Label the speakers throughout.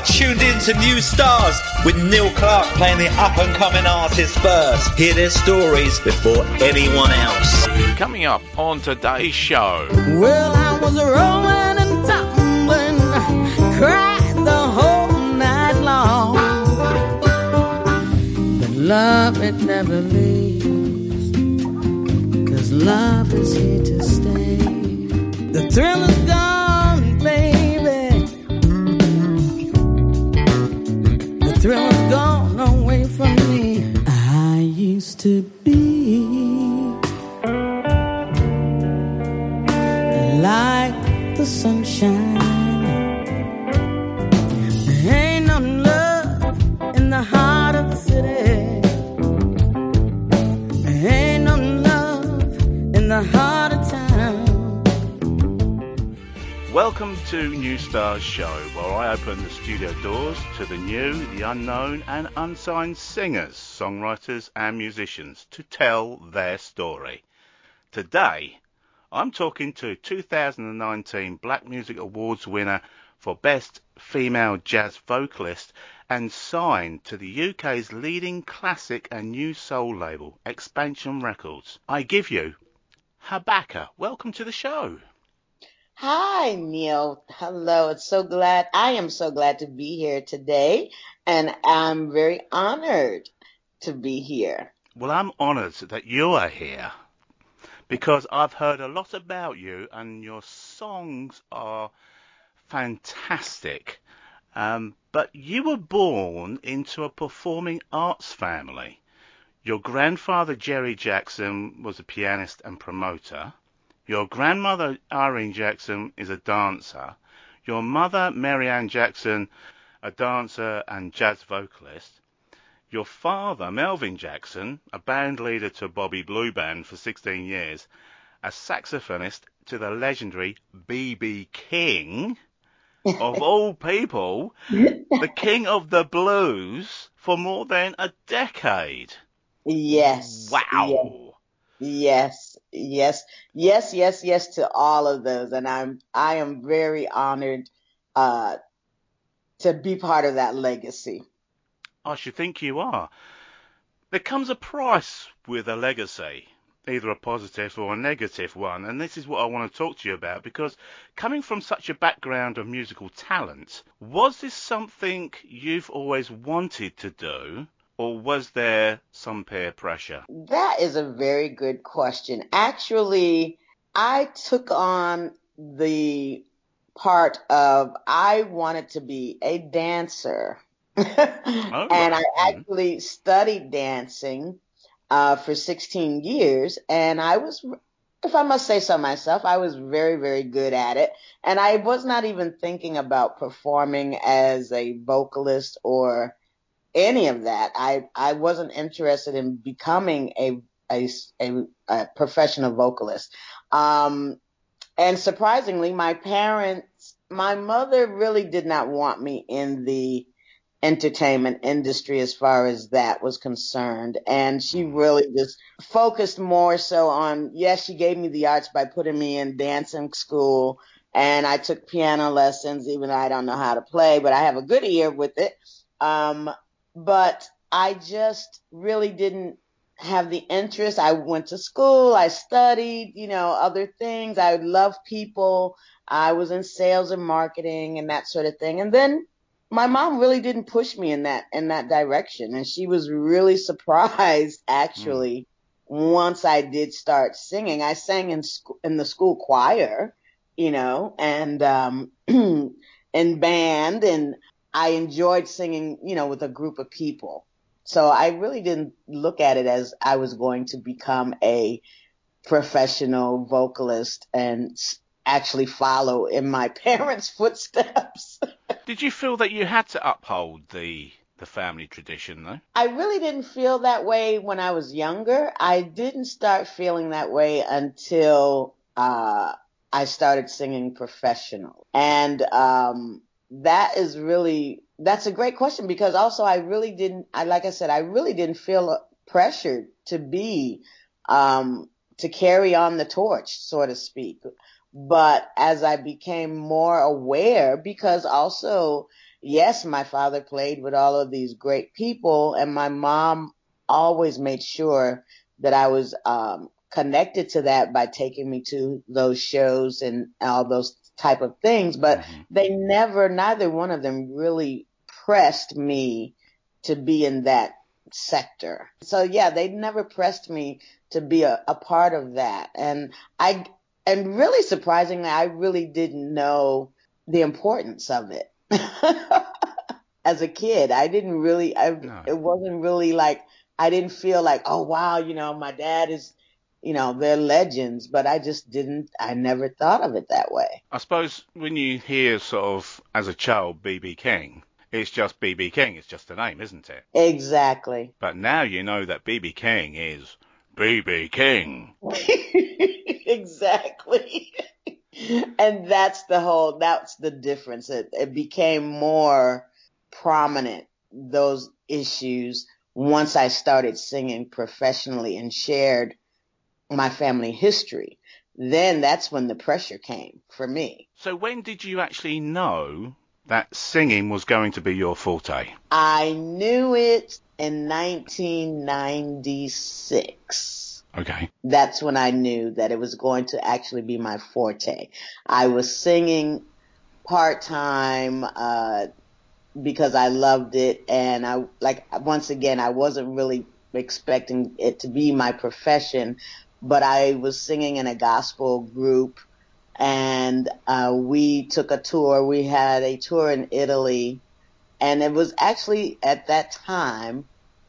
Speaker 1: are tuned in to New Stars with Neil Clark playing the up and coming artists first. Hear their stories before anyone else.
Speaker 2: Coming up on today's show.
Speaker 3: Well, I was rolling and tumbling, cried the whole night long. But love, it never leaves, cause love is here to stay. The thrill is gone, Is gone to
Speaker 2: New Stars Show, where I open the studio doors to the new, the unknown, and unsigned singers, songwriters, and musicians to tell their story. Today, I'm talking to 2019 Black Music Awards winner for Best Female Jazz Vocalist and signed to the UK's leading classic and new soul label, Expansion Records. I give you Habaka. Welcome to the show.
Speaker 4: Hi, Neil. Hello. It's so glad. I am so glad to be here today, and I'm very honored to be here.
Speaker 2: Well, I'm honoured that you are here because I've heard a lot about you and your songs are fantastic. Um, but you were born into a performing arts family. Your grandfather, Jerry Jackson, was a pianist and promoter. Your grandmother, Irene Jackson, is a dancer. Your mother, Marianne Jackson, a dancer and jazz vocalist. Your father, Melvin Jackson, a band leader to Bobby Blue Bland for 16 years, a saxophonist to the legendary B.B. King, of all people, the king of the blues for more than a decade.
Speaker 4: Yes.
Speaker 2: Wow.
Speaker 4: Yes. Yes. Yes. Yes. Yes yes to all of those, and I'm I am very honored uh, to be part of that legacy.
Speaker 2: I should think you are. There comes a price with a legacy, either a positive or a negative one, and this is what I want to talk to you about because coming from such a background of musical talent, was this something you've always wanted to do? Or was there some peer pressure?
Speaker 4: That is a very good question. Actually, I took on the part of I wanted to be a dancer.
Speaker 2: Oh,
Speaker 4: and I.
Speaker 2: Mhm.
Speaker 4: actually studied dancing uh, for 16 years, and I was, if I must say so myself, I was very, very good at it. And I was not even thinking about performing as a vocalist or any of that. I, I wasn't interested in becoming a, a, a, a professional vocalist. Um, and surprisingly, my parents, my mother really did not want me in the entertainment industry as far as that was concerned. And she really just focused more so on, yes, she gave me the arts by putting me in dancing school and I took piano lessons, even though I don't know how to play, but I have a good ear with it. Um, but I just really didn't have the interest. I went to school, I studied, you know, other things. I love people. I was in sales and marketing and that sort of thing. And then my mom really didn't push me in that in that direction and she was really surprised actually once I did start singing. I sang in school, in the school choir, you know, and um in band and I enjoyed singing, you know, with a group of people. So I really didn't look at it as I was going to become a professional vocalist and actually follow in my parents' footsteps.
Speaker 2: Did you feel that you had to uphold the the family tradition though?
Speaker 4: I really didn't feel that way when I was younger. I didn't start feeling that way until uh, I started singing professional. And um, that is really that's a great question because also I really didn't I like I said I really didn't feel pressured to be um, to carry on the torch, so to speak. But as I became more aware, because also yes, my father played with all of these great people, and my mom always made sure that I was um, connected to that by taking me to those shows and all those type of things. But mm-hmm. they never, neither one of them really pressed me to be in that sector. So yeah, they never pressed me to be a, a part of that. And I, and really surprisingly, I really didn't know the importance of it. As a kid, I didn't really, I, no. it wasn't really like, I didn't feel like, oh wow, you know, my dad is, you know, they're legends, but I just didn't, I never thought of it that way.
Speaker 2: I suppose when you hear sort of, as a child, BB King, it's just BB King, it's just a name, isn't it?
Speaker 4: Exactly.
Speaker 2: But now you know that BB King is BB King.
Speaker 4: exactly. and that's the whole, that's the difference. It, it became more prominent, those issues, once I started singing professionally and shared my family history. Then that's when the pressure came for me.
Speaker 2: So when did you actually know that singing was going to be your forte?
Speaker 4: I knew it in 1996.
Speaker 2: Okay.
Speaker 4: That's when I knew that it was going to actually be my forte. I was singing part time, uh, because I loved it. And I, like, once again, I wasn't really expecting it to be my profession, but I was singing in a gospel group and uh, we took a tour. We had a tour in Italy, and it was actually at that time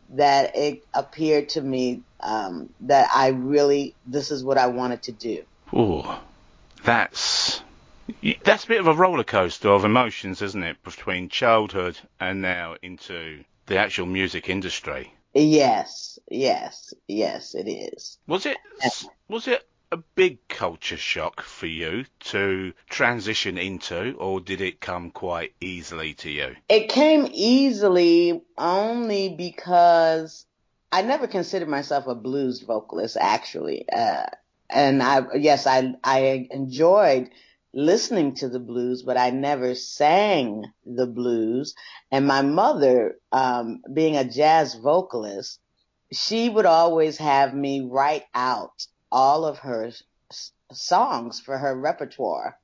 Speaker 4: that it appeared to me um, that I really this is what I wanted to do.
Speaker 2: Ooh, that's that's a bit of a roller coaster of emotions, isn't it? Between childhood and now into the actual music industry.
Speaker 4: Yes, yes, yes, it is.
Speaker 2: Was it? Was it a big culture shock for you to transition into, or did it come quite easily to you?
Speaker 4: It came easily only because I never considered myself a blues vocalist, actually. Uh, and I, yes, I, I enjoyed listening to the blues, but I never sang the blues. And my mother, um, being a jazz vocalist, she would always have me write out all of her s- songs for her repertoire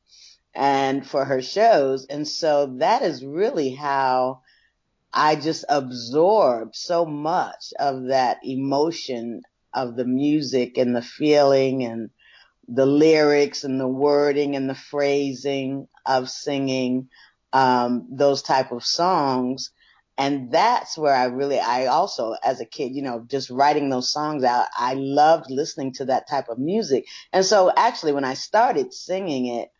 Speaker 4: and for her shows. And so that is really how I just absorbed so much of that emotion of the music and the feeling and the lyrics and the wording and the phrasing of singing um, those type of songs and that's where I really, I also, as a kid, you know, just writing those songs out, I loved listening to that type of music. And so actually when I started singing it,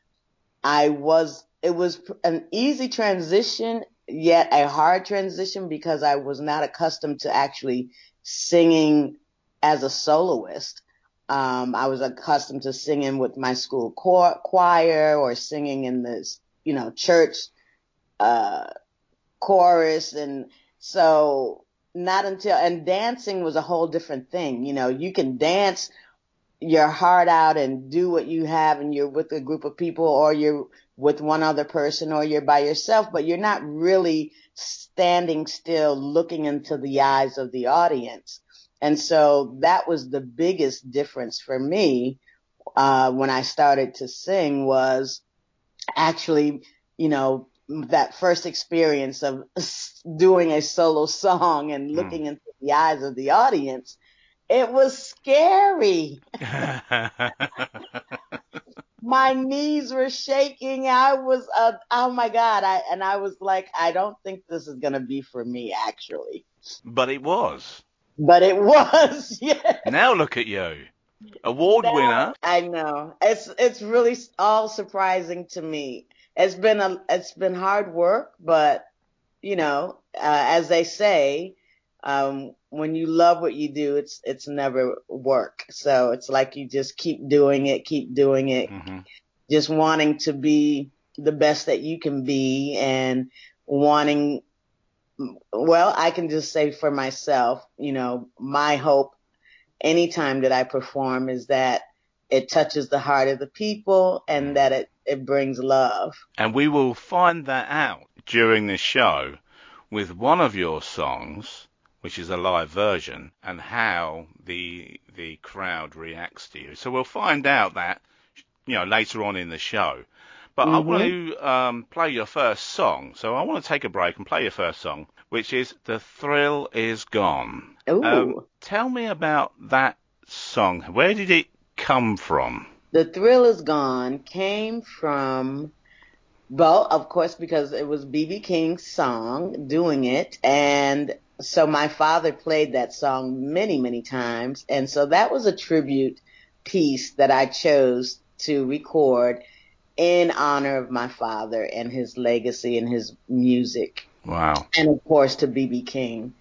Speaker 4: I was, it was an easy transition, yet a hard transition because I was not accustomed to actually singing as a soloist. Um, I was accustomed to singing with my school choir or singing in this, you know, church, uh, chorus. And so not until and dancing was a whole different thing. You know you can dance your heart out and do what you have and you're with a group of people or you're with one other person or you're by yourself but you're not really standing still looking into the eyes of the audience and so that was the biggest difference for me uh, when I started to sing was actually, you know, that first experience of doing a solo song and hmm. looking mm. into the eyes of the audience, it was scary. my knees were shaking. I was, uh, oh my God. I, and I was like, I don't think this is going to be for me actually.
Speaker 2: But it was.
Speaker 4: But it was. Yeah.
Speaker 2: Now look at you. Award now, winner.
Speaker 4: I know. It's, it's really all surprising to me it's been a it's been hard work, but you know, uh, as they say, um, when you love what you do, it's it's never work. So it's like you just keep doing it, keep doing it, mm-hmm. just wanting to be the best that you can be, and wanting. Well, I can just say for myself, you know, my hope anytime that I perform is that it touches the heart of the people and mm. that it, it brings love.
Speaker 2: And we will find that out during the show with one of your songs, which is a live version, and how the the crowd reacts to you. So we'll find out that you know later on in the show. But I want to um, play your first song. So I want to take a break and play your first song, which is "The Thrill Is Gone."
Speaker 4: Ooh.
Speaker 2: Um, tell me about that song. Where did it come from?
Speaker 4: The Thrill Is Gone came from, well, of course, because it was BB King's song doing it. And so my father played that song many, many times. And so that was a tribute piece that I chose to record in honor of my father and his legacy and his music.
Speaker 2: Wow.
Speaker 4: And of course to BB King.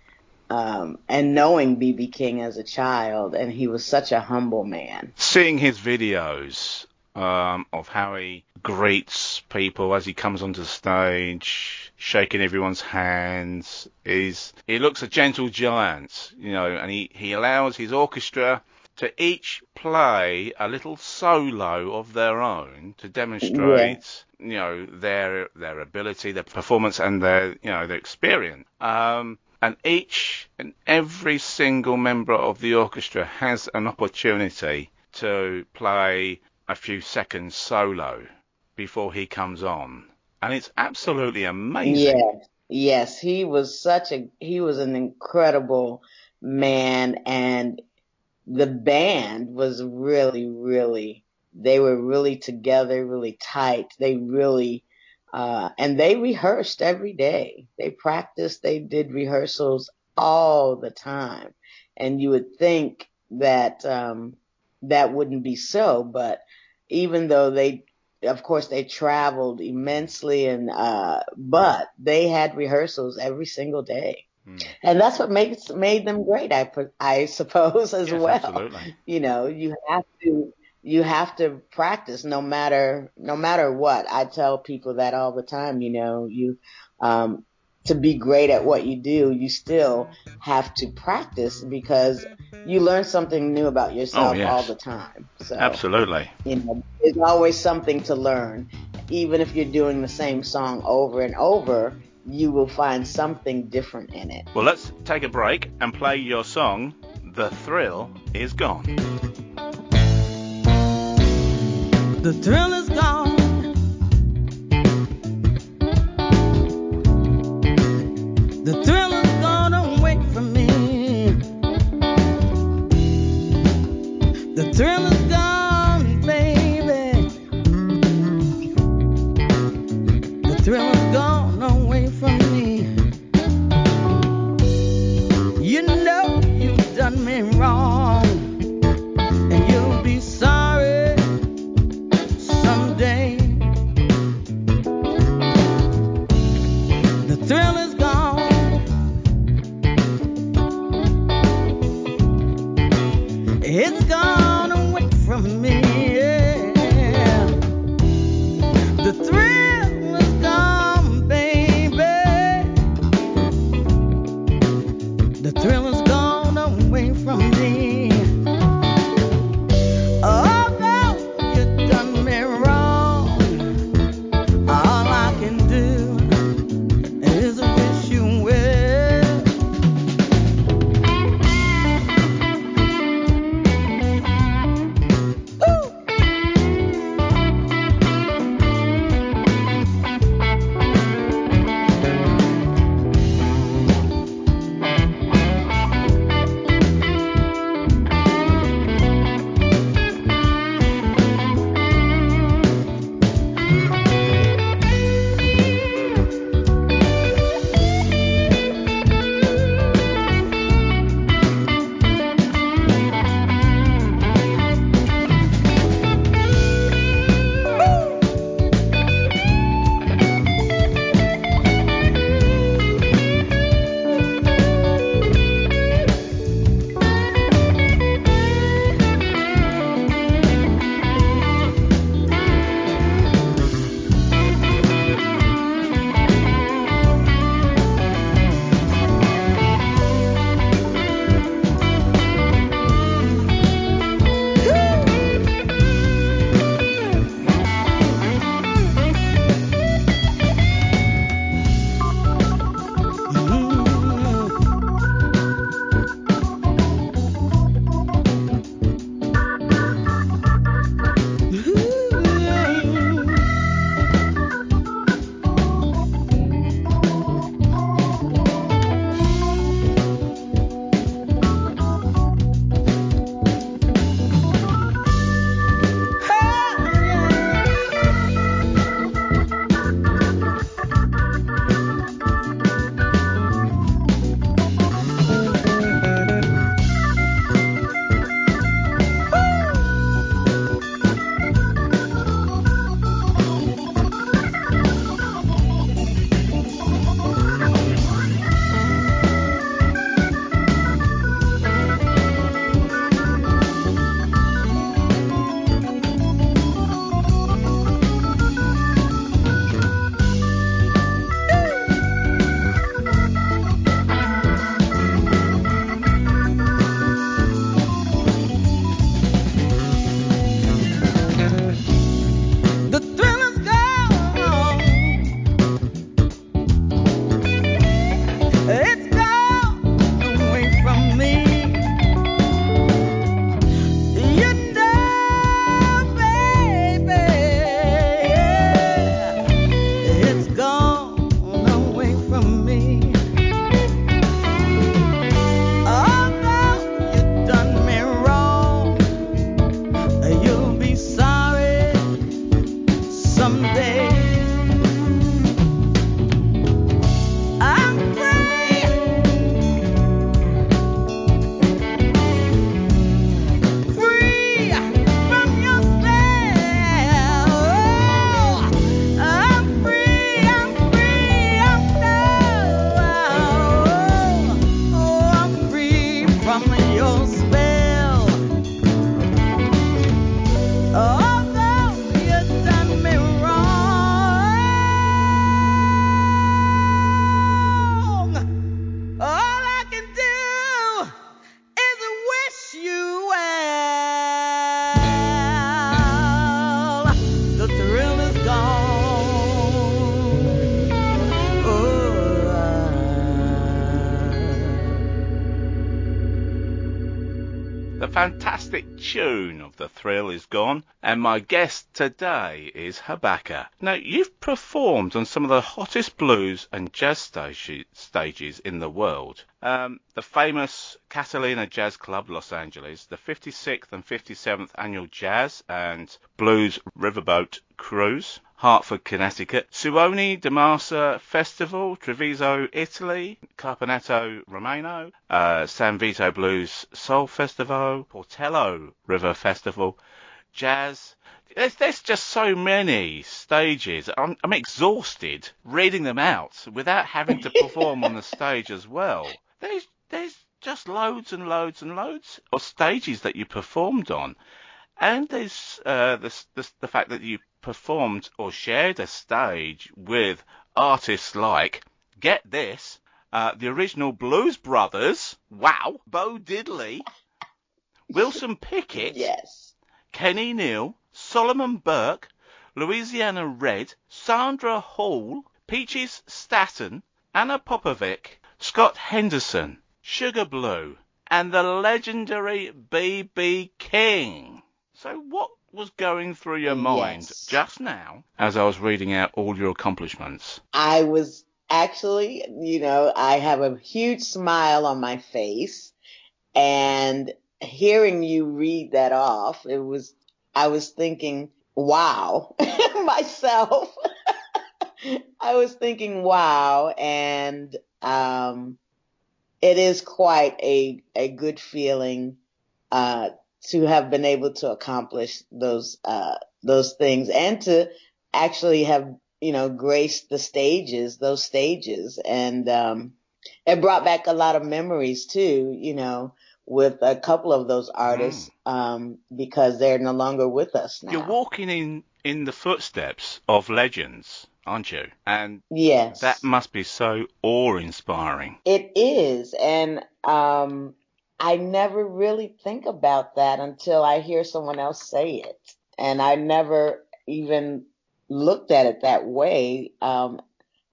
Speaker 4: Um, and knowing BB King as a child, and he was such a humble man.
Speaker 2: Seeing his videos um, of how he greets people as he comes onto the stage, shaking everyone's hands, is he looks a gentle giant, you know, and he, he allows his orchestra to each play a little solo of their own to demonstrate, you know, their their ability, their performance, and their you know their experience. Um, and each and every single member of the orchestra has an opportunity to play a few seconds solo before he comes on, and it's absolutely amazing.
Speaker 4: Yes, yes, he was such a he was an incredible man, and the band was really, really they were really together, really tight. They really uh, and they rehearsed every day. They practiced. They did rehearsals all the time, and you would think that um, that wouldn't be so, but even though they of course they traveled immensely and uh but they had rehearsals every single day
Speaker 2: Hmm.
Speaker 4: and that's what makes made them great i i suppose as
Speaker 2: Yes,
Speaker 4: well
Speaker 2: absolutely.
Speaker 4: you know you have to you have to practice no matter no matter what i tell people that all the time you know you um to be great at what you do you still have to practice because you learn something new about yourself
Speaker 2: Oh, yes.
Speaker 4: all the time so
Speaker 2: Absolutely.
Speaker 4: you know, there's always something to learn. Even if you're doing the same song over and over, you will find something different in it.
Speaker 2: Well, let's take a break and play your song. The thrill is gone.
Speaker 3: The thrill is gone. The thrill Is Gone, and
Speaker 2: my guest today is Habaka. Now, you've performed on some of the hottest blues and jazz stages in the world. Um, the famous Catalina Jazz Club, Los Angeles, the 56th and 57th Annual Jazz and Blues Riverboat Cruise, Hartford, Connecticut, Suoni Massa Festival, Treviso, Italy, Caponetto, Romano, uh, San Vito Blues Soul Festival, Portello River Festival, Jazz. There's, there's just so many stages. I'm, I'm exhausted reading them out without having to perform on the stage as well. There's, there's just loads and loads and loads of stages that you performed on. And there's uh, the, the, the fact that you performed or shared a stage with artists like, get this, uh, the original Blues Brothers, wow, Bo Diddley, Wilson Pickett,
Speaker 4: yes,
Speaker 2: Kenny Neal, Solomon Burke, Louisiana Red, Sandra Hall, Peaches Staten, Ana Popović, Scott Henderson, Sugar Blue, and the legendary B.B. King. So what was going through your mind
Speaker 4: Yes.
Speaker 2: just now as I was reading out all your accomplishments?
Speaker 4: I was actually, you know, I have a huge smile on my face and hearing you read that off, it was, I was thinking, wow, myself. I was thinking, wow. And, um, it is quite a, a good feeling, uh, to have been able to accomplish those, uh, those things and to actually have you know, graced the stages, those stages. And, um, it brought back a lot of memories too, you know, with a couple of those artists, um, because they're no longer with us now.
Speaker 2: You're walking in in the footsteps of legends, aren't you? And
Speaker 4: yes.
Speaker 2: that must be so awe-inspiring.
Speaker 4: It is. And, um, I never really think about that until I hear someone else say it. And I never even looked at it that way. Um,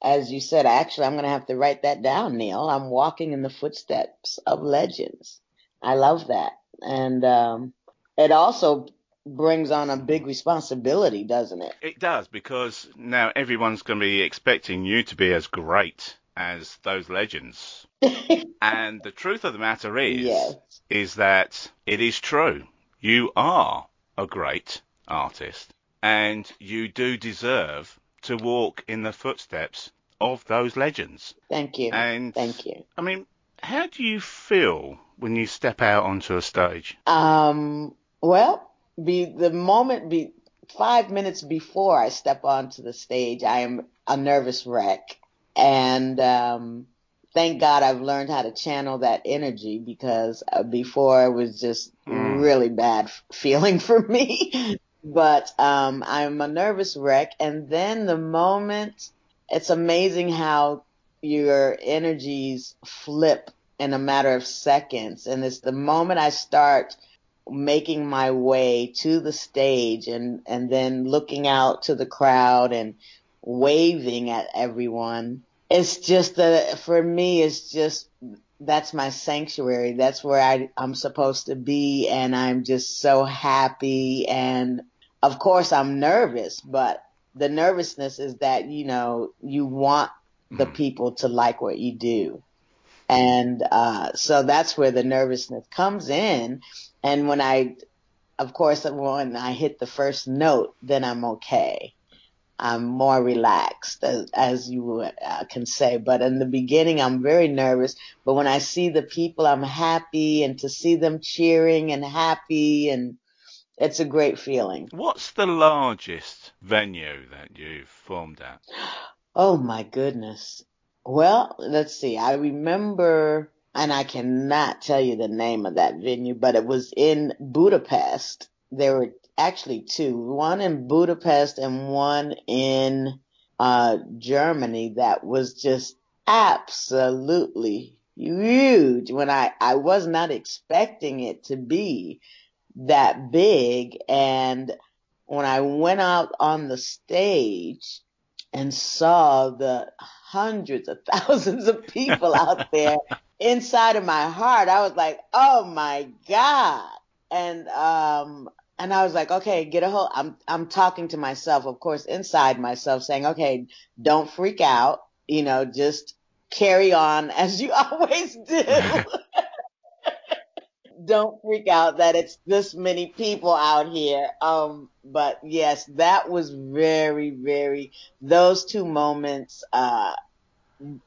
Speaker 4: as you said, actually, I'm going to have to write that down, Neil. I'm walking in the footsteps of legends. I love that. And, um, it also brings on a big responsibility, doesn't it?
Speaker 2: It does because now everyone's going to be expecting you to be as great as those legends. and the truth of the matter is,
Speaker 4: Yes.
Speaker 2: is that it is true. You are a great artist, and you do deserve to walk in the footsteps of those legends.
Speaker 4: Thank you.
Speaker 2: And
Speaker 4: Thank you.
Speaker 2: I mean, how do you feel when you step out onto a stage?
Speaker 4: Um, well, be the moment be five minutes before I step onto the stage, I am a nervous wreck. And, um, thank God I've learned how to channel that energy because uh, before it was just
Speaker 2: Mm.
Speaker 4: really bad feeling for me. but, um, I'm a nervous wreck. And then the moment it's amazing how your energies flip in a matter of seconds. And it's the moment I start making my way to the stage and, and then looking out to the crowd and waving at everyone. It's just that for me, it's just, that's my sanctuary. That's where I, I'm supposed to be. And I'm just so happy. And of course I'm nervous, but the nervousness is that, you know, you want the
Speaker 2: Mm.
Speaker 4: people to like what you do. And, uh, so that's where the nervousness comes in. And when I, of course, when I hit the first note, then I'm okay. I'm more relaxed, as, as you uh, can say. But in the beginning, I'm very nervous. But when I see the people, I'm happy, and to see them cheering and happy, and it's a great feeling.
Speaker 2: What's the largest venue that you've formed at?
Speaker 4: Oh my goodness. Well, let's see. I remember, and I cannot tell you the name of that venue, but it was in Budapest. There were actually two, one in Budapest and one in, uh, Germany that was just absolutely huge when I, I was not expecting it to be that big. And when I went out on the stage, and saw the hundreds of thousands of people out there inside of my heart, I was like, oh my God, and um and I was like, okay, get a hold. I'm I'm talking to myself, of course, inside myself, saying, okay, don't freak out. You know, just carry on as you always do. don't freak out that it's this many people out here. Um, but yes, that was very, very, those two moments, uh,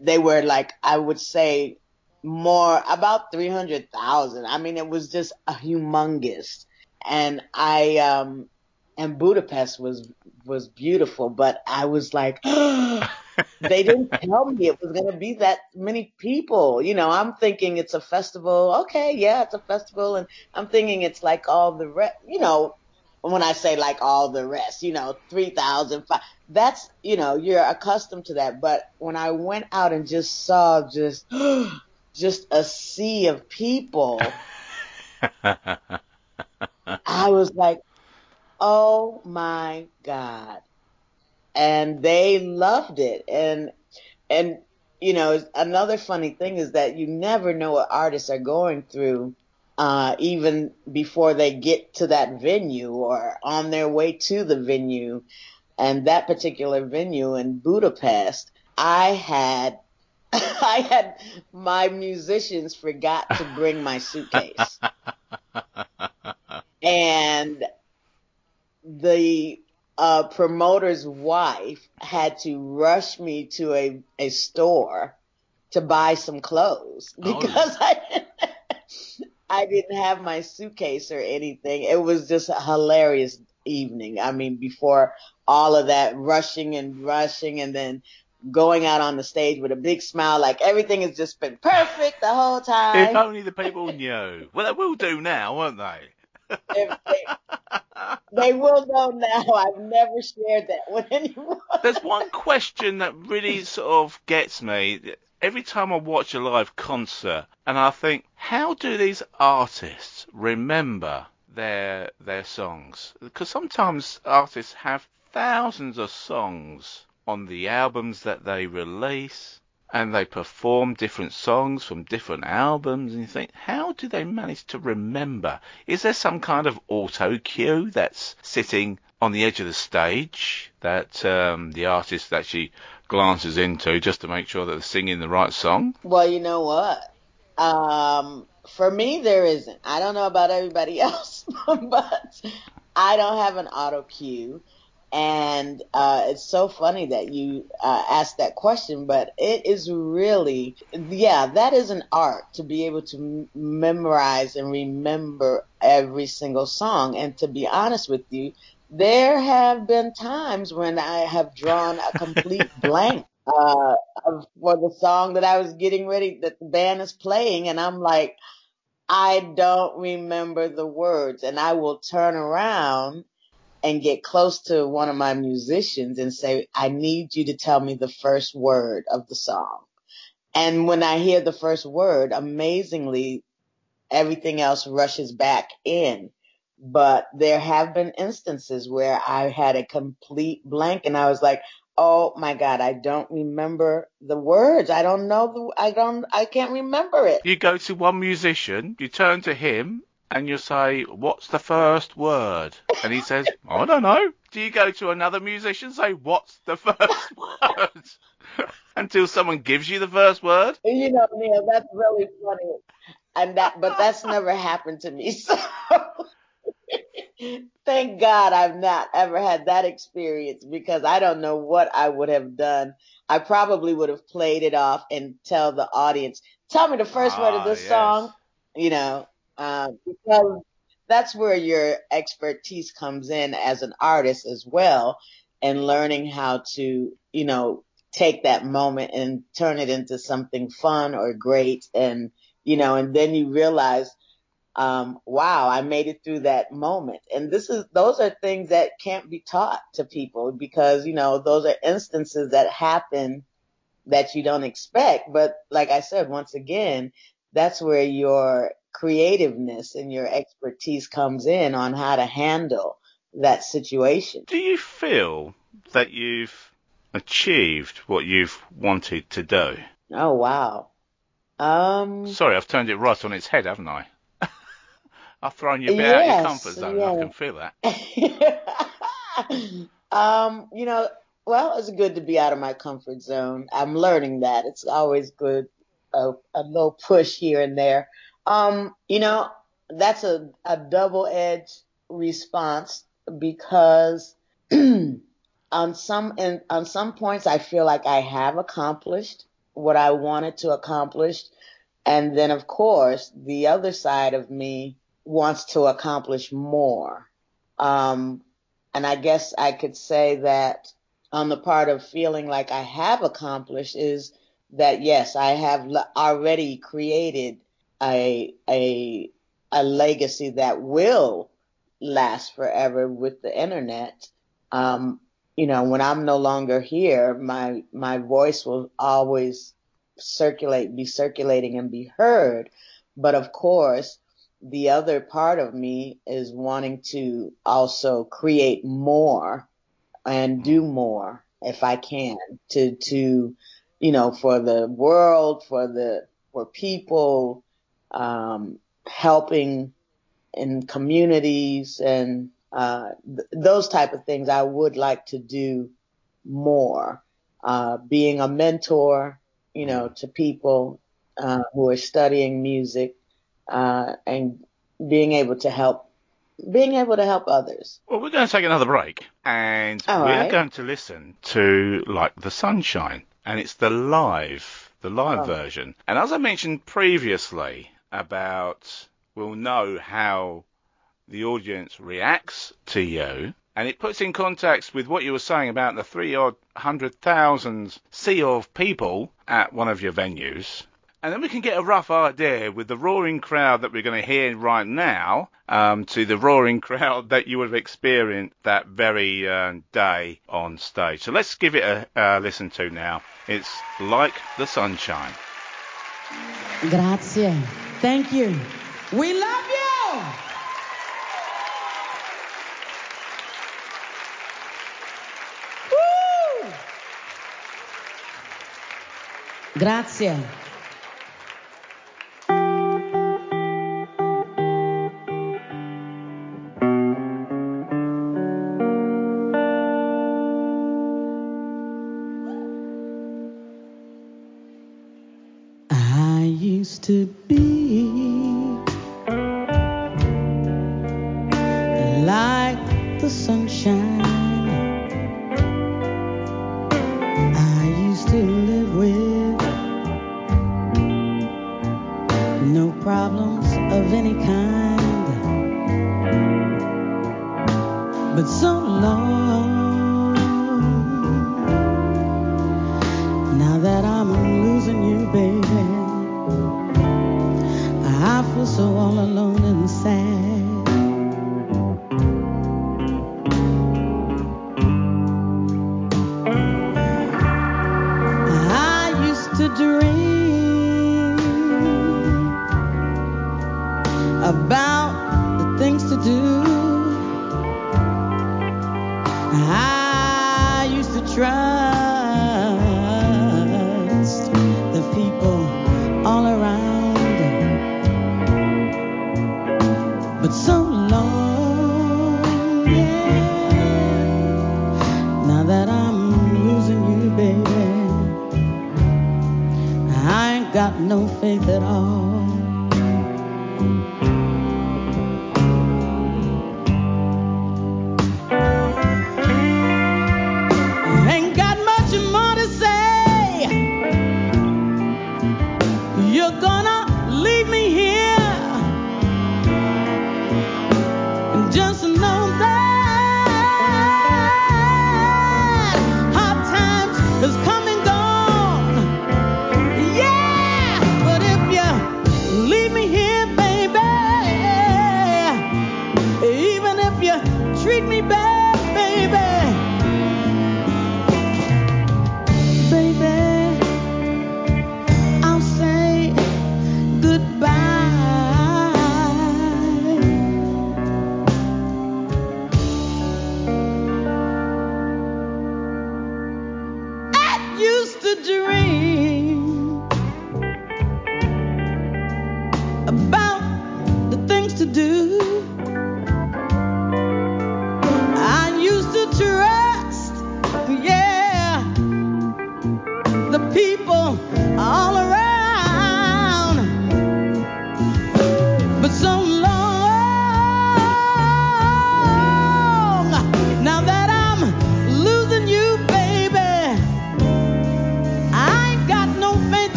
Speaker 4: they were like, I would say more about 300,000. I mean, it was just a humongous. And I, um, and Budapest was, was beautiful, but I was like, they didn't tell me it was going to be that many people. You know, I'm thinking it's a festival. Okay, yeah, it's a festival. And I'm thinking it's like all the rest, you know, when I say like all the rest, you know, 3,000, that's, you know, you're accustomed to that. But when I went out and just saw just, just a sea of people, I was like, oh my God and they loved it. And, and, you know, another funny thing is that you never know what artists are going through, uh, even before they get to that venue or on their way to the venue. And that particular venue in Budapest, I had I had my musicians forgot to bring my suitcase. and the a promoter's wife had to rush me to a, a store to buy some clothes oh, because oh, yeah. I I didn't have my suitcase or anything. It was just a hilarious evening. I mean, before all of that rushing and rushing and then going out on the stage with a big smile, like everything has just been perfect the whole time.
Speaker 2: If only the people knew. Well, they will do now, won't they?
Speaker 4: they, they will know now. I've never shared that with anyone.
Speaker 2: There's one question that really sort of gets me. Every time I watch a live concert, and I think, how do these artists remember their their songs? Because sometimes artists have thousands of songs on the albums that they release and they perform different songs from different albums, and you think, how do they manage to remember? Is there some kind of auto cue that's sitting on the edge of the stage that um, the artist actually glances into just to make sure that they're singing the right song?
Speaker 4: Well, you know what? Um, for me, there isn't. I don't know about everybody else, but I don't have an auto cue. And uh, it's so funny that you uh, asked that question, but it is really, yeah, that is an art to be able to m- memorize and remember every single song. And to be honest with you, there have been times when I have drawn a complete blank uh, for the song that I was getting ready, that the band is playing, and I'm like, I don't remember the words, and I will turn around and get close to one of my musicians and say, I need you to tell me the first word of the song. And when I hear the first word, amazingly, everything else rushes back in. But there have been instances where I had a complete blank and I was like, Oh my God, I don't remember the words. I don't know the, I don't, I can't remember it.
Speaker 2: You go to one musician, you turn to him and you say, What's the first word? And he says, I don't know. Do you go to another musician and say, What's the first word? Until someone gives you the first word?
Speaker 4: You know, Neil, that's really funny. And that, but that's never happened to me. So thank God I've not ever had that experience because I don't know what I would have done. I probably would have played it off and tell the audience, tell me the first ah, word of ah, this yes. song, you know, uh, because that's where your expertise comes in as an artist as well and learning how to, you know, take that moment and turn it into something fun or great and, you know, and then you realize, um, wow, I made it through that moment. And this is, those are things that can't be taught to people because, you know, those are instances that happen that you don't expect. But like I said, once again, that's where your creativeness and your expertise comes in on how to handle that situation.
Speaker 2: Do you feel that you've achieved what you've wanted to do?
Speaker 4: Oh wow. Um
Speaker 2: Sorry, I've turned it right on its head, haven't I? I've thrown you a bit out of your comfort zone. I can feel that.
Speaker 4: um, you know, well, it's good to be out of my comfort zone. I'm learning that. It's always good, a, a little push here and there. Um, you know, that's a, a double-edged response because on some in, on some points I feel like I have accomplished what I wanted to accomplish, and then of course the other side of me wants to accomplish more. Um, and I guess I could say that on the part of feeling like I have accomplished is that yes, I have already created a a a legacy that will last forever with the internet. Um, you know, when I'm no longer here, my my voice will always circulate, be circulating and be heard. But of course, the other part of me is wanting to also create more and do more if I can to to you know for the world for the for people um, helping in communities and uh, th- those type of things I would like to do more uh, being a mentor you know to people uh, who are studying music uh, and being able to help being able to help others
Speaker 2: Well, we're going to take another break, and
Speaker 4: All
Speaker 2: we're
Speaker 4: right.
Speaker 2: going to listen to like the Sunshine, and it's the live, the live
Speaker 4: Oh.
Speaker 2: version. And as I mentioned previously about, we'll know how the audience reacts to you, and it puts in context with what you were saying about the three odd hundred thousand sea of people at one of your venues. And then we can get a rough idea with the roaring crowd that we're going to hear right now um, to the roaring crowd that you would have experienced that very uh, day on stage. So let's give it a listen to now. It's Like the Sunshine.
Speaker 3: Grazie. Thank you. We love you. Woo! Grazie.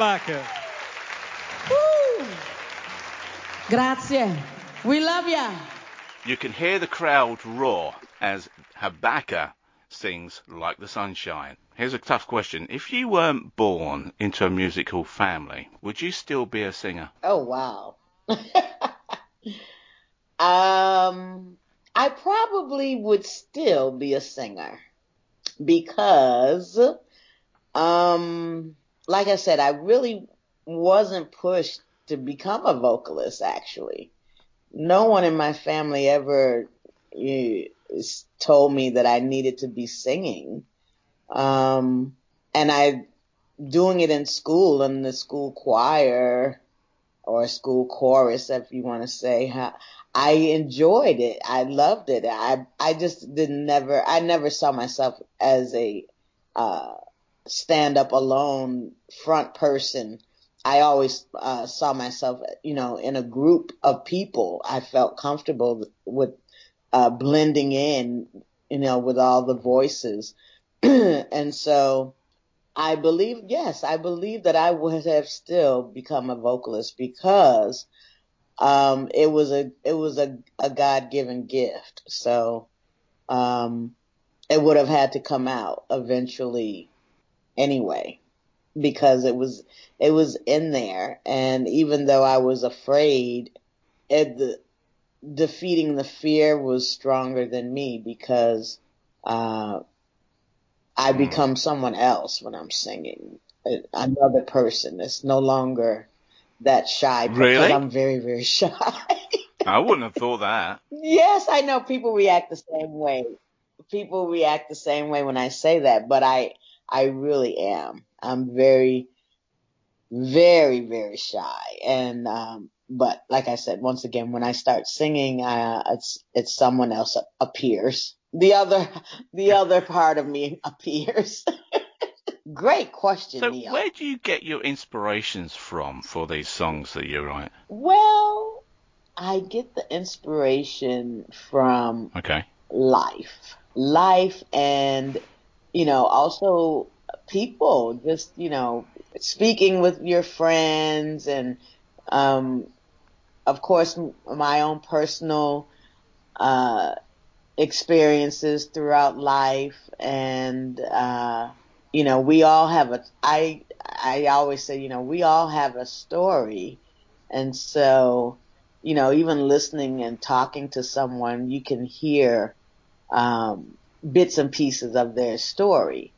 Speaker 5: Habakkuk.
Speaker 3: Grazie. We love ya.
Speaker 2: You can hear the crowd roar as Habakkuk sings Like the Sunshine. Here's a tough question. If you weren't born into a musical family, would you still be a singer?
Speaker 4: Oh, wow. um, I probably would still be a singer because, um, like I said, I really wasn't pushed to become a vocalist. Actually, no one in my family ever told me that I needed to be singing. Um, and I, doing it in school in the school choir or school chorus, if you want to say, I enjoyed it. I loved it. I I just didn't never I never saw myself as a uh, stand up alone front person. I always uh, saw myself, you know, in a group of people. I felt comfortable with uh, blending in, you know, with all the voices, and so I believe, yes, I believe that I would have still become a vocalist because um, it was a it was a, a God given gift. So um, it would have had to come out eventually anyway because it was it was in there and even though I was afraid it, the, defeating the fear was stronger than me because uh, I hmm. become someone else when I'm singing another person it's no longer that shy because
Speaker 2: really?
Speaker 4: I'm very, very shy.
Speaker 2: I wouldn't have thought that.
Speaker 4: Yes, I know people react the same way. People react the same way when I say that, but I, I really am. I'm very, very, very shy. And, um, but like I said, once again, when I start singing, uh, it's, it's someone else appears. The other, the other part of me appears. Great question,
Speaker 2: So,
Speaker 4: Neil.
Speaker 2: where do you get your inspirations from for these songs that you write?
Speaker 4: Well, I get the inspiration from
Speaker 2: Okay.
Speaker 4: life, life, and you know, also people. Just you know, speaking with your friends, and um, of course, my own personal uh, experiences throughout life, and uh, you know, we all have a, I, I always say, you know, we all have a story. And so, you know, even listening and talking to someone, you can hear, um, bits and pieces of their story.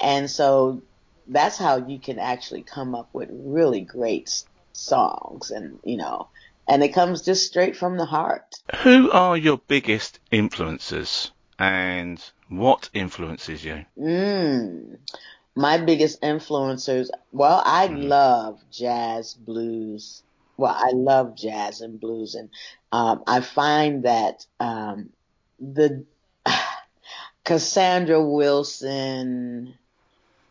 Speaker 4: And so that's how you can actually come up with really great songs and, you know, and it comes just straight from the heart.
Speaker 2: Who are your biggest influences and what influences you?
Speaker 4: Mm, my biggest influencers, well, I mm. love jazz, blues. Well, I love jazz and blues, and um, I find that um, the Cassandra Wilson,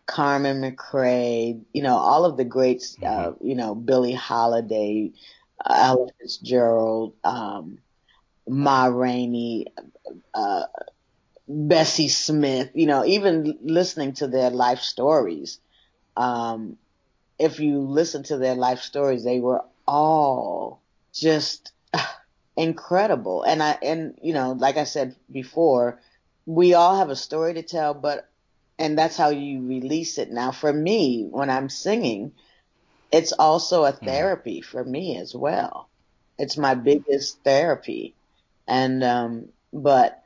Speaker 4: Carmen McRae, you know, all of the greats, uh, mm-hmm. you know, Billie Holiday, Ella Fitzgerald, um, Ma Rainey, uh, Bessie Smith, you know, even listening to their life stories. Um, if you listen to their life stories, they were all just incredible. And I and you know, like I said before, we all have a story to tell, but and that's how you release it. Now, for me, when I'm singing, it's also a therapy for me as well. It's my biggest therapy. And, um, but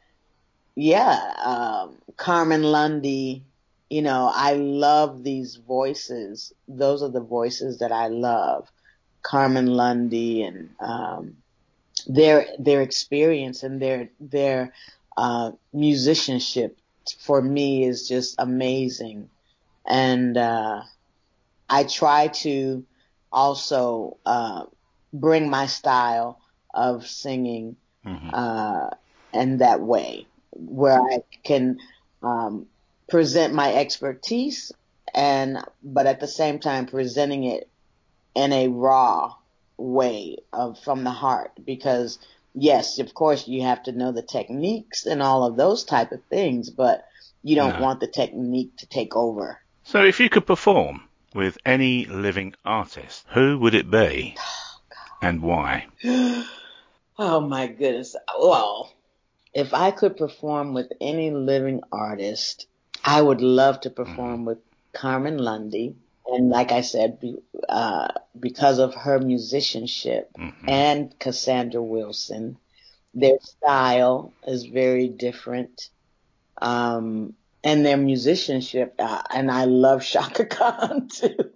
Speaker 4: yeah, um, Carmen Lundy, you know, I love these voices. Those are the voices that I love. Carmen Lundy and, um, their, their experience and their, their, uh, musicianship for me is just amazing. And, uh, I try to also, uh, bring my style of singing,
Speaker 2: Mhm.
Speaker 4: uh, in that way where I can, um, present my expertise and, but at the same time presenting it in a raw way of from the heart because yes, of course you have to know the techniques and all of those type of things, but you don't
Speaker 2: No.
Speaker 4: want the technique to take over.
Speaker 2: So, if you could perform with any living artist, who would it be, oh, and why?
Speaker 4: Oh my goodness. Well, if I could perform with any living artist, I would love to perform mm-hmm. with Carmen Lundy. And like I said, be, uh, because of her musicianship
Speaker 2: Mhm.
Speaker 4: and Cassandra Wilson, their style is very different. Um, and their musicianship, uh, and I love Chaka Khan too.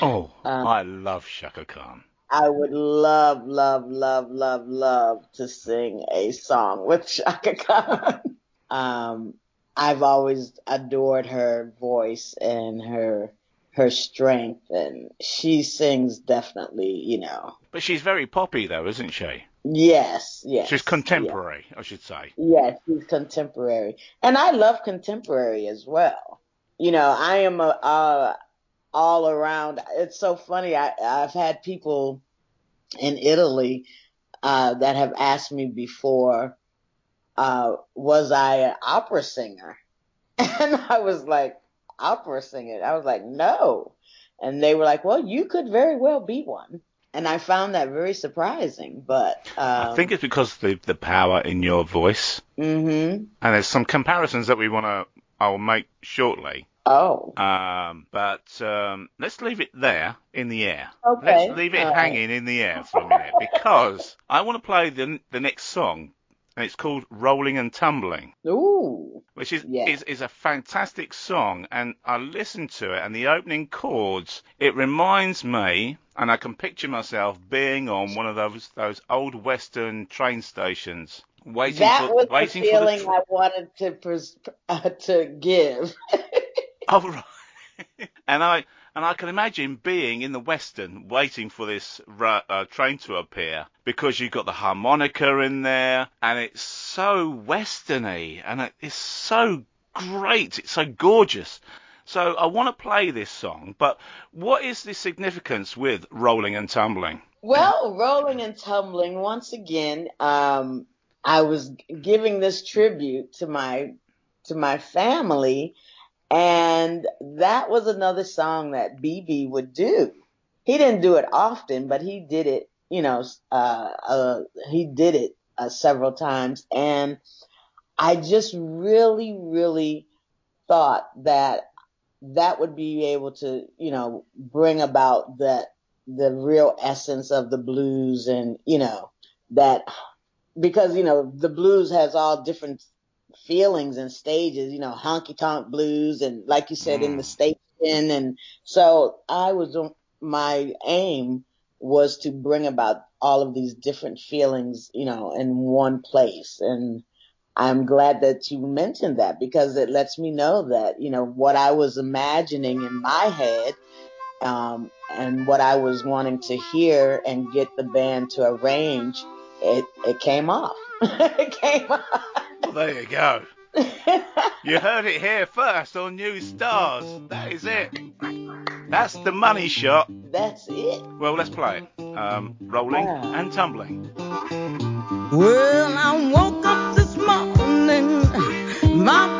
Speaker 2: Oh,
Speaker 4: Um,
Speaker 2: I love Chaka Khan.
Speaker 4: I would love, love, love, love, love to sing a song with Chaka Khan. um, I've always adored her voice and her her strength, and she sings definitely, you know.
Speaker 2: But she's very poppy, though, isn't she?
Speaker 4: Yes, yes.
Speaker 2: She's contemporary, I should say.
Speaker 4: Yes, she's contemporary, and I love contemporary as well. You know, I am a, uh all around. It's so funny. I I've had people in Italy uh, that have asked me before, uh, was I an opera singer? And I was like, opera singer? I was like, no. And they were like, well, you could very well be one. And I found that very surprising, but, um,
Speaker 2: I think it's because the the power in your voice,
Speaker 4: Mm-hmm.
Speaker 2: and there's some comparisons that we want to. I'll make shortly.
Speaker 4: Oh,
Speaker 2: Um, but um, let's leave it there in the air.
Speaker 4: Okay,
Speaker 2: Let's leave it
Speaker 4: all right.
Speaker 2: hanging in the air for a minute because I want to play the the next song, and it's called "Rolling and Tumbling."
Speaker 4: ooh,
Speaker 2: which is,
Speaker 4: Yeah.
Speaker 2: is is a fantastic song and I listened to it and the opening chords it reminds me and I can picture myself being on one of those those old western train stations waiting
Speaker 4: that
Speaker 2: for
Speaker 4: was the
Speaker 2: waiting for
Speaker 4: feeling
Speaker 2: the tr-
Speaker 4: I wanted to pres- uh, to give.
Speaker 2: oh, right. and I and I can imagine being in the western waiting for this uh, train to appear because you've got the harmonica in there and it's so westerny and it is so great it's so gorgeous so I want to play this song but what is the significance with rolling and tumbling
Speaker 4: Well, rolling and tumbling once again. Um, I was giving this tribute to my to my family, and that was another song that BB would do. He didn't do it often, but he did it. You know, uh, uh, he did it uh, several times, and I just really, really thought that that would be able to, you know, bring about that the real essence of the blues and, you know, that because, you know, the blues has all different feelings and stages, you know, honky tonk blues and like you said in the station. And so I was, my aim was to bring about all of these different feelings, you know, in one place. And I'm glad that you mentioned that because it lets me know that, you know, what I was imagining in my head, um, and what I was wanting to hear and get the band to arrange, it, it came off. it came off.
Speaker 2: Well there you go. You heard it here first on New Stars. That is it. That's the money shot.
Speaker 4: That's it.
Speaker 2: well let's play it. Um, rolling and tumbling.
Speaker 3: Well, I woke up this morning, my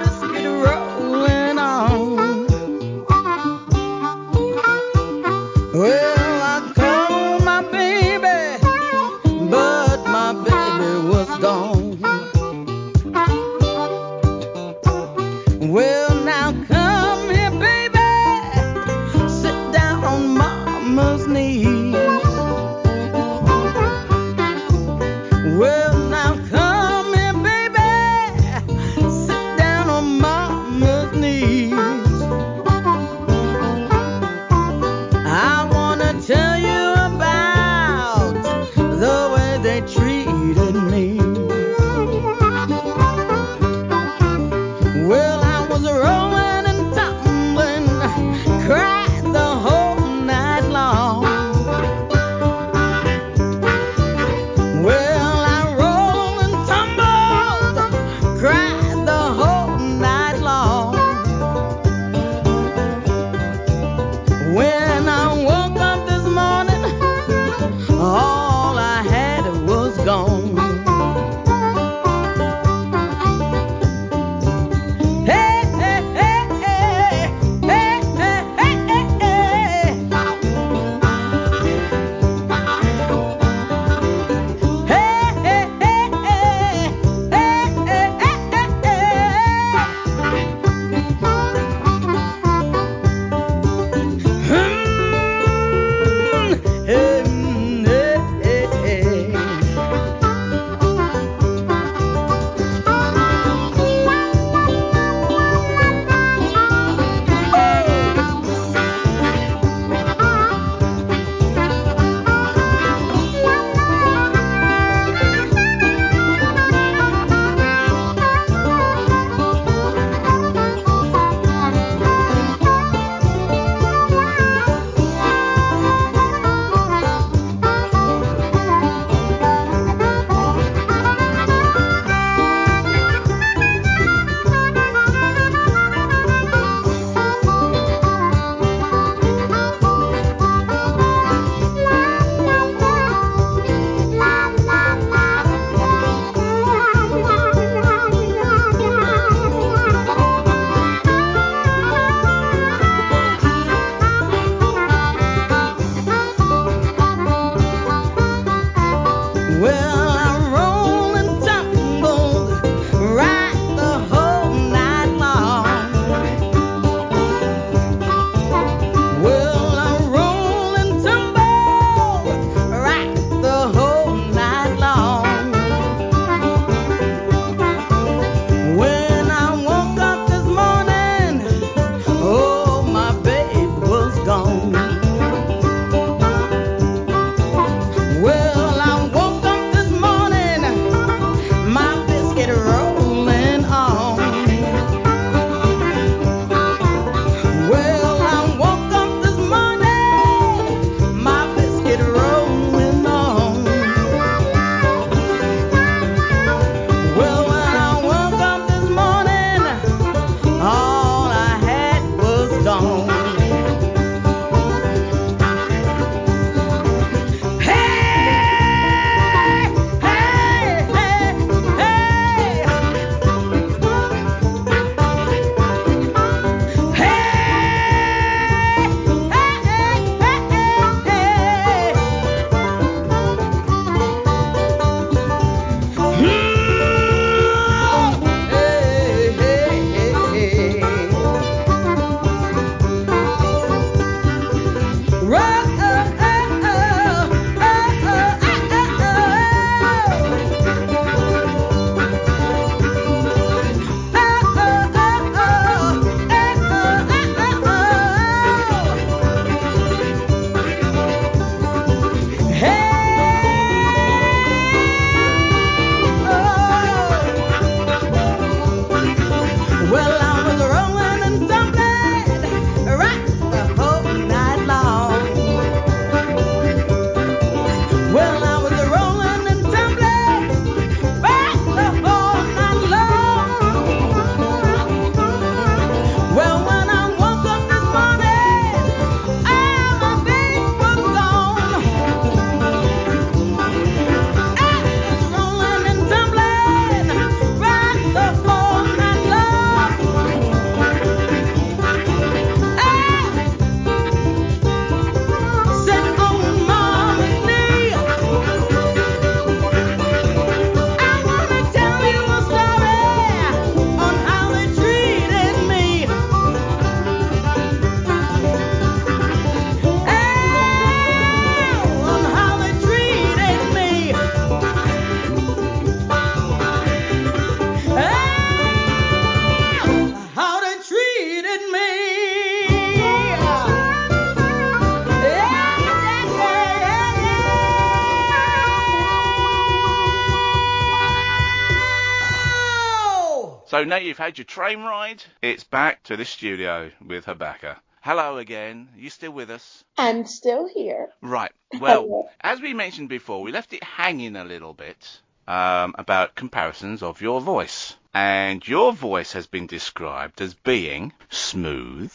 Speaker 2: So now you've had your train ride, it's back to the studio with Habakkuk. Hello again. You still with us?
Speaker 4: I'm still here.
Speaker 2: Right. Well, as we mentioned before, we left it hanging a little bit um, about comparisons of your voice. And your voice has been described as being smooth,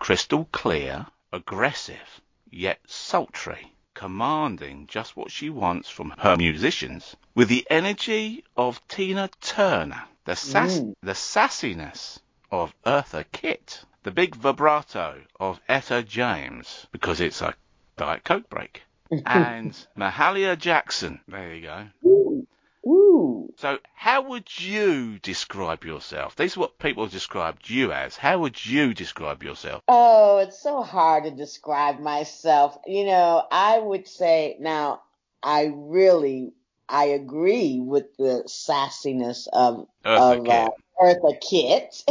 Speaker 2: crystal clear, aggressive, yet sultry, commanding just what she wants from her musicians, with the energy of Tina Turner, the, sass-
Speaker 4: Mm.
Speaker 2: the sassiness of Eartha Kitt, the big vibrato of Etta James, because it's a Diet Coke break, and Mahalia Jackson. There you go.
Speaker 4: Ooh. Ooh.
Speaker 2: So, how would you describe yourself? These are what people described you as. How would you describe yourself?
Speaker 4: Oh, it's so hard to describe myself. You know, I would say now I really I agree with the sassiness of
Speaker 2: Eartha
Speaker 4: of
Speaker 2: Kitt.
Speaker 4: uh, Eartha Kitt,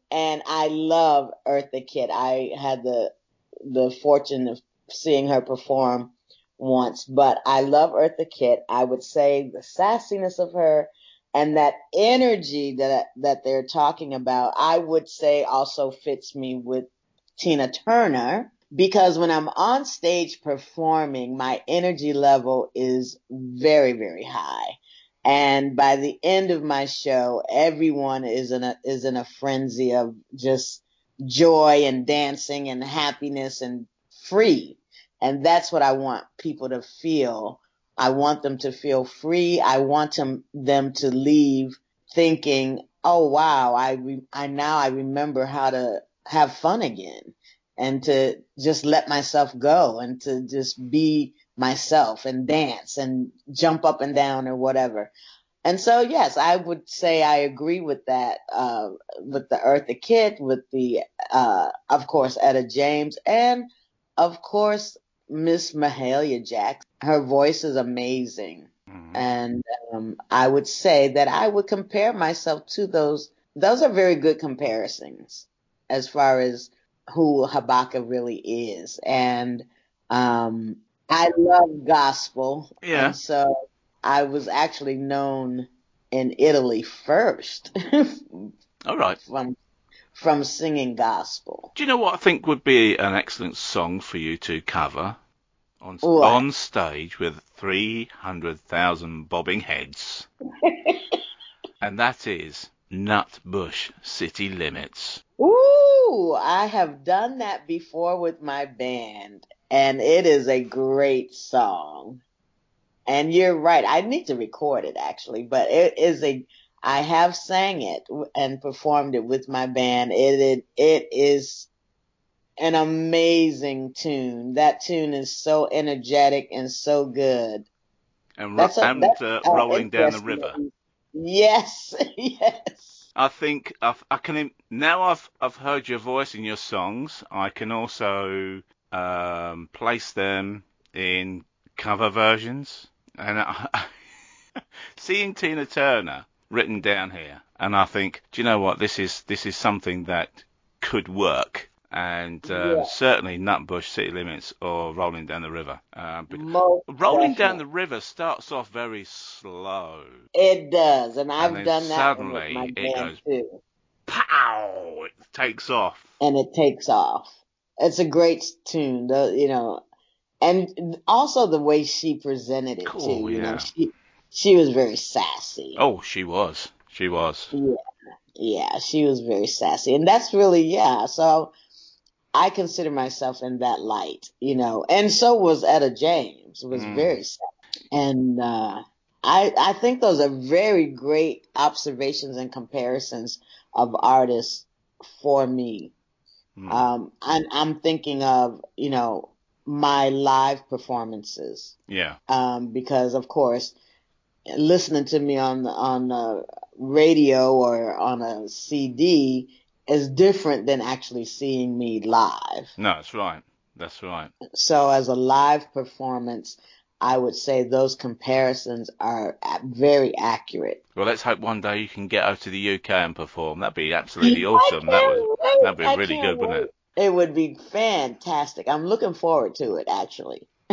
Speaker 4: and I love Eartha Kitt. I had the the fortune of seeing her perform once, but I love Eartha Kitt. I would say the sassiness of her and that energy that that they're talking about, I would say also fits me with Tina Turner because when I'm on stage performing, my energy level is very very high. And by the end of my show, everyone is in a is in a frenzy of just joy and dancing and happiness and free. And that's what I want people to feel. I want them to feel free. I want them, them to leave thinking, "Oh wow, I re- I now I remember how to have fun again and to just let myself go and to just be myself and dance and jump up and down or whatever." And so, yes, I would say I agree with that, uh, with the Eartha Kitt, with the, uh, of course, Etta James, and of course, Miss Mahalia Jackson. Her voice is amazing.
Speaker 2: Mhm.
Speaker 4: And, um, I would say that I would compare myself to those. Those are very good comparisons as far as who Habakkuk really is. And, um, I love gospel.
Speaker 2: Yeah.
Speaker 4: And so I was actually known in Italy first
Speaker 2: All right.
Speaker 4: from from singing gospel.
Speaker 2: Do you know what I think would be an excellent song for you to cover on
Speaker 4: What?
Speaker 2: on stage with 300,000 bobbing heads? and that is Nutbush City Limits.
Speaker 4: Ooh, I have done that before with my band, and it is a great song. And you're right, I need to record it actually, but it is a, I have sang it and performed it with my band. It, it, it is an amazing tune. That tune is so energetic and so good.
Speaker 2: And, ro-
Speaker 4: That's a-
Speaker 2: and uh, rolling down the river.
Speaker 4: Yes, yes.
Speaker 2: I think I've, I can now I've I've heard your voice in your songs. I can also um, place them in cover versions, and I, seeing Tina Turner written down here, and I think, do you know what? This is this is something that could work, and uh,
Speaker 4: Yeah.
Speaker 2: certainly Nutbush City Limits or Rolling Down the River. Uh, Rolling down the river starts off very slow.
Speaker 4: It does, and I've
Speaker 2: then
Speaker 4: done that one with
Speaker 2: suddenly
Speaker 4: my
Speaker 2: it goes-
Speaker 4: too.
Speaker 2: Pow! It takes off.
Speaker 4: and it takes off. It's a great tune, you know, and also the way she presented it
Speaker 2: Cool,
Speaker 4: too. You
Speaker 2: yeah.
Speaker 4: know, she she was very sassy.
Speaker 2: Oh, she was. She was.
Speaker 4: Yeah, yeah, she was very sassy, and that's really yeah. So I consider myself in that light, you know, and so was Etta James. Was
Speaker 2: Mm.
Speaker 4: very sassy, and uh, I I think those are very great observations and comparisons of artists for me.
Speaker 2: Mm.
Speaker 4: Um, and I'm thinking of, you know, my live performances,
Speaker 2: yeah.
Speaker 4: um, because of course, listening to me on, on uh radio or on a CD is different than actually seeing me live.
Speaker 2: No, that's right. That's right.
Speaker 4: So as a live performance, I would say those comparisons are very accurate.
Speaker 2: Well, let's hope one day you can get over to the UK and perform. That'd be absolutely awesome. That would
Speaker 4: wait.
Speaker 2: that'd be
Speaker 4: I
Speaker 2: really good, wouldn't it?
Speaker 4: It would be fantastic. I'm looking forward to it actually.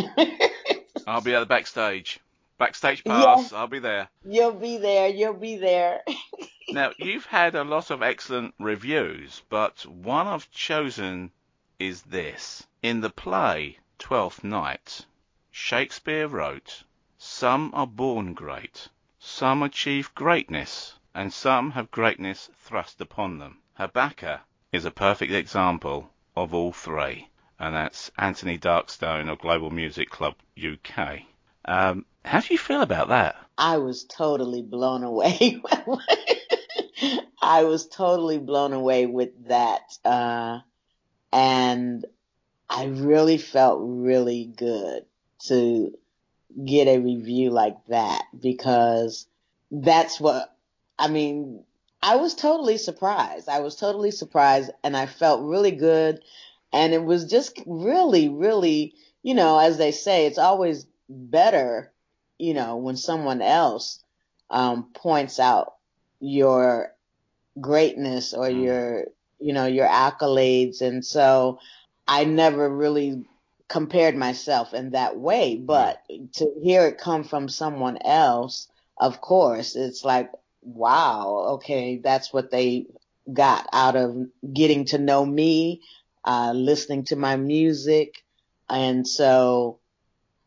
Speaker 2: I'll be at the backstage. Backstage
Speaker 4: Yeah.
Speaker 2: pass. I'll be there.
Speaker 4: You'll be there. You'll be there.
Speaker 2: Now, you've had a lot of excellent reviews, but one I've chosen is this. In the play Twelfth Night, Shakespeare wrote, Some are born great, some achieve greatness, and some have greatness thrust upon them. Habakkuk is a perfect example of all three, and that's Anthony Darkstone of Global Music Club UK. Um, how do you feel about that?
Speaker 4: I was totally blown away. I was totally blown away with that. Uh, and I really felt really good to get a review like that because that's what, I mean, I was totally surprised. I was totally surprised and I felt really good. And it was just really, really, you know, as they say, it's always better, you know, when someone else um, points out your greatness or
Speaker 2: Mm.
Speaker 4: your, you know, your accolades. And so I never really compared myself in that way, but to hear it come from someone else, of course, it's like, wow, okay, that's what they got out of getting to know me, uh, listening to my music. And so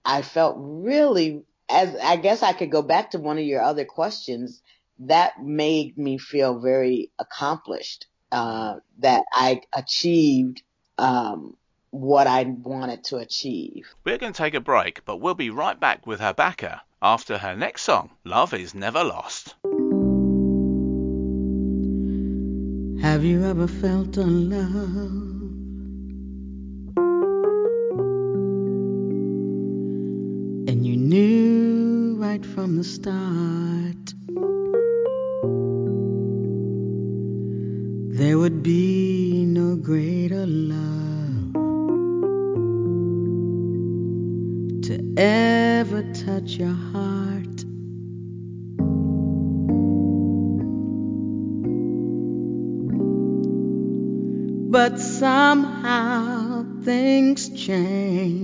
Speaker 4: I felt really, as I guess I could go back to one of your other questions, that made me feel very accomplished, uh, that I achieved, um, what I wanted to achieve.
Speaker 2: We're going to take a break, but we'll be right back with her backer after her next song, Love is Never Lost.
Speaker 3: Have you ever felt unloved? And right from the start there would be no greater love to ever touch your heart. But somehow things change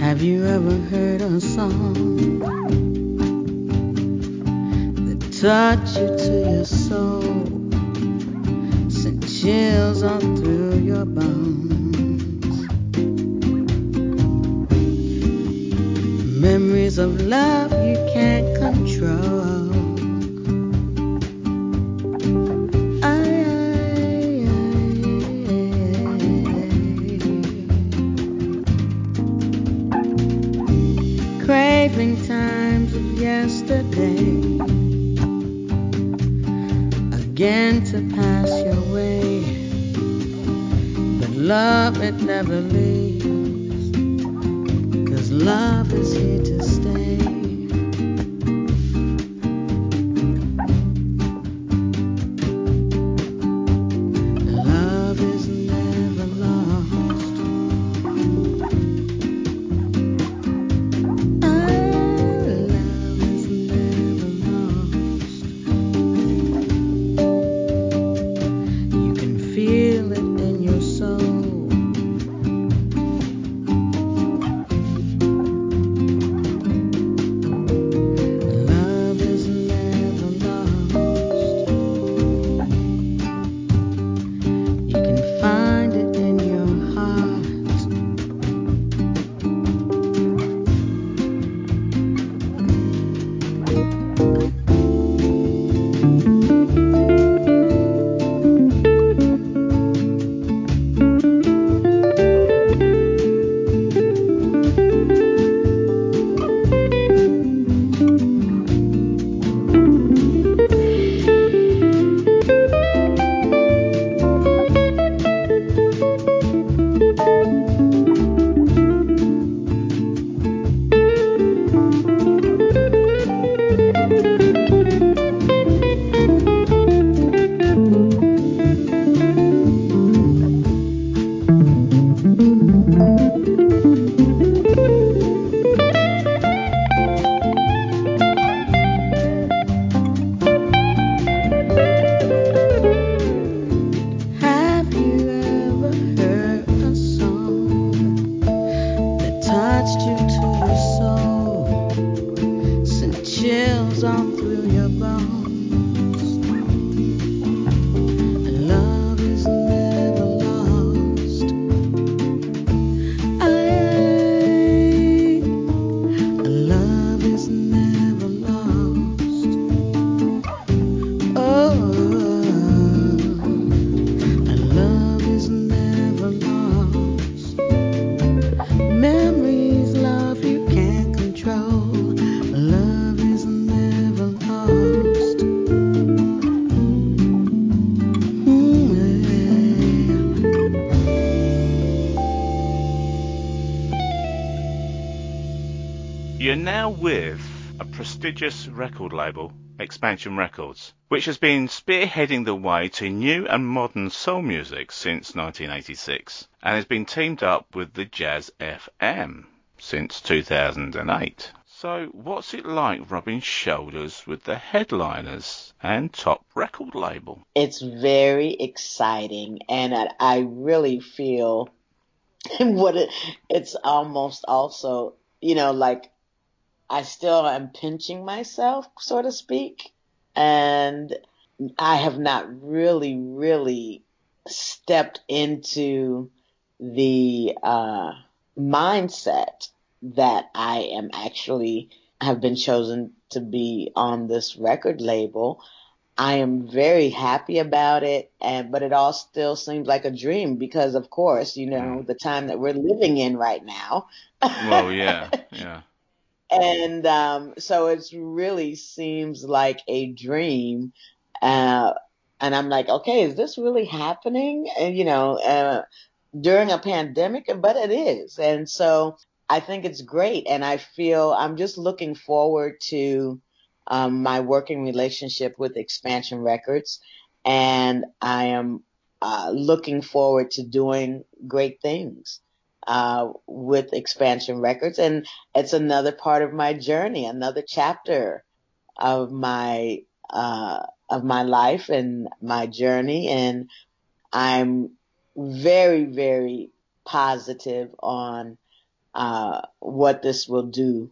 Speaker 3: Have you ever heard a song that touched you to your soul, sent chills all through your bones? Memories of love you can't control. Never leaves.
Speaker 2: Prestigious record label, Expansion Records, which has been spearheading the way to new and modern soul music since 1986 and has been teamed up with the Jazz FM since 2008. So, what's it like rubbing shoulders with the headliners and top record label?
Speaker 4: It's very exciting, and I, I really feel what it, it's almost also, you know, like I still am pinching myself, so to speak, and I have not really, really stepped into the uh, mindset that I am actually have been chosen to be on this record label. I am very happy about it, and but it all still seems like a dream because, of course, you know the time that we're living in right now.
Speaker 2: Well, yeah, yeah.
Speaker 4: And um, so it really seems like a dream. Uh, and I'm like, okay, is this really happening? And you know, uh, during a pandemic, but it is. And so I think it's great, and I feel I'm just looking forward to um, my working relationship with Expansion Records, and I am uh, looking forward to doing great things uh, with Expansion Records, and it's another part of my journey, another chapter of my uh, of my life and my journey, and I'm very, very positive on uh, what this will do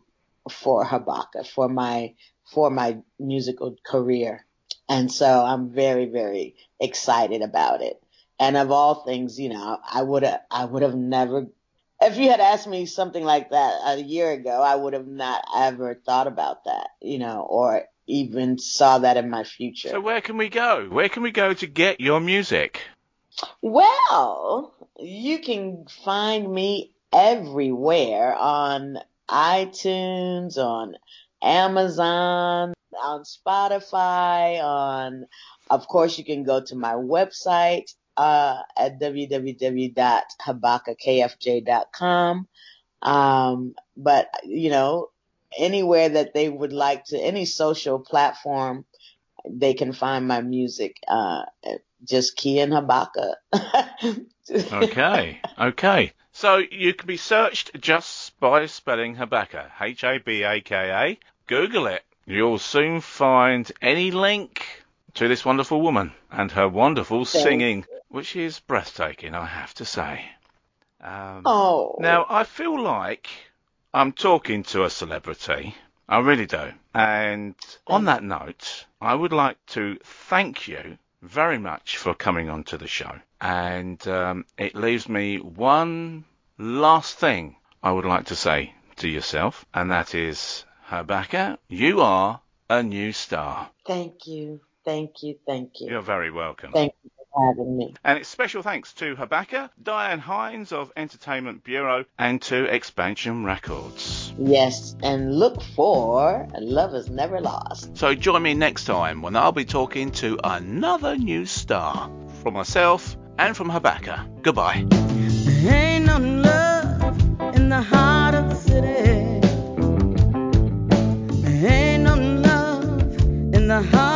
Speaker 4: for Habaka, for my for my musical career. And so I'm very, very excited about it. And of all things, you know, I would have, I would have never, if you had asked me something like that a year ago, I would have not ever thought about that, you know, or even saw that in my future.
Speaker 2: So, where can we go? Where can we go to get your music?
Speaker 4: Well, you can find me everywhere on iTunes, on Amazon, on Spotify, on, of course, you can go to my website, uh, at www.habakakfj.com. Um, but, you know, anywhere that they would like to, any social platform, they can find my music, uh, just key in Habaka.
Speaker 2: Okay, okay. So you can be searched just by spelling Habaka, H A B A K A. Google it. You'll soon find any link to this wonderful woman and her wonderful
Speaker 4: Thank
Speaker 2: singing, which is breathtaking, I have to say. Um,
Speaker 4: oh.
Speaker 2: Now, I feel like I'm talking to a celebrity. I really do. And on that note, I would like to thank you very much for coming on to the show. And um, it leaves me one last thing I would like to say to yourself, and that is, Habaka, you are a new star.
Speaker 4: Thank you. Thank you. Thank you.
Speaker 2: You're very welcome.
Speaker 4: Thank you having me.
Speaker 2: And it's special thanks to Habaka, Diane Hines of Entertainment Bureau, and to Expansion Records.
Speaker 4: Yes, and look for Love is Never Lost.
Speaker 2: So join me next time when I'll be talking to another new star. From myself and from Habaka. Goodbye.
Speaker 3: There ain't no love in the heart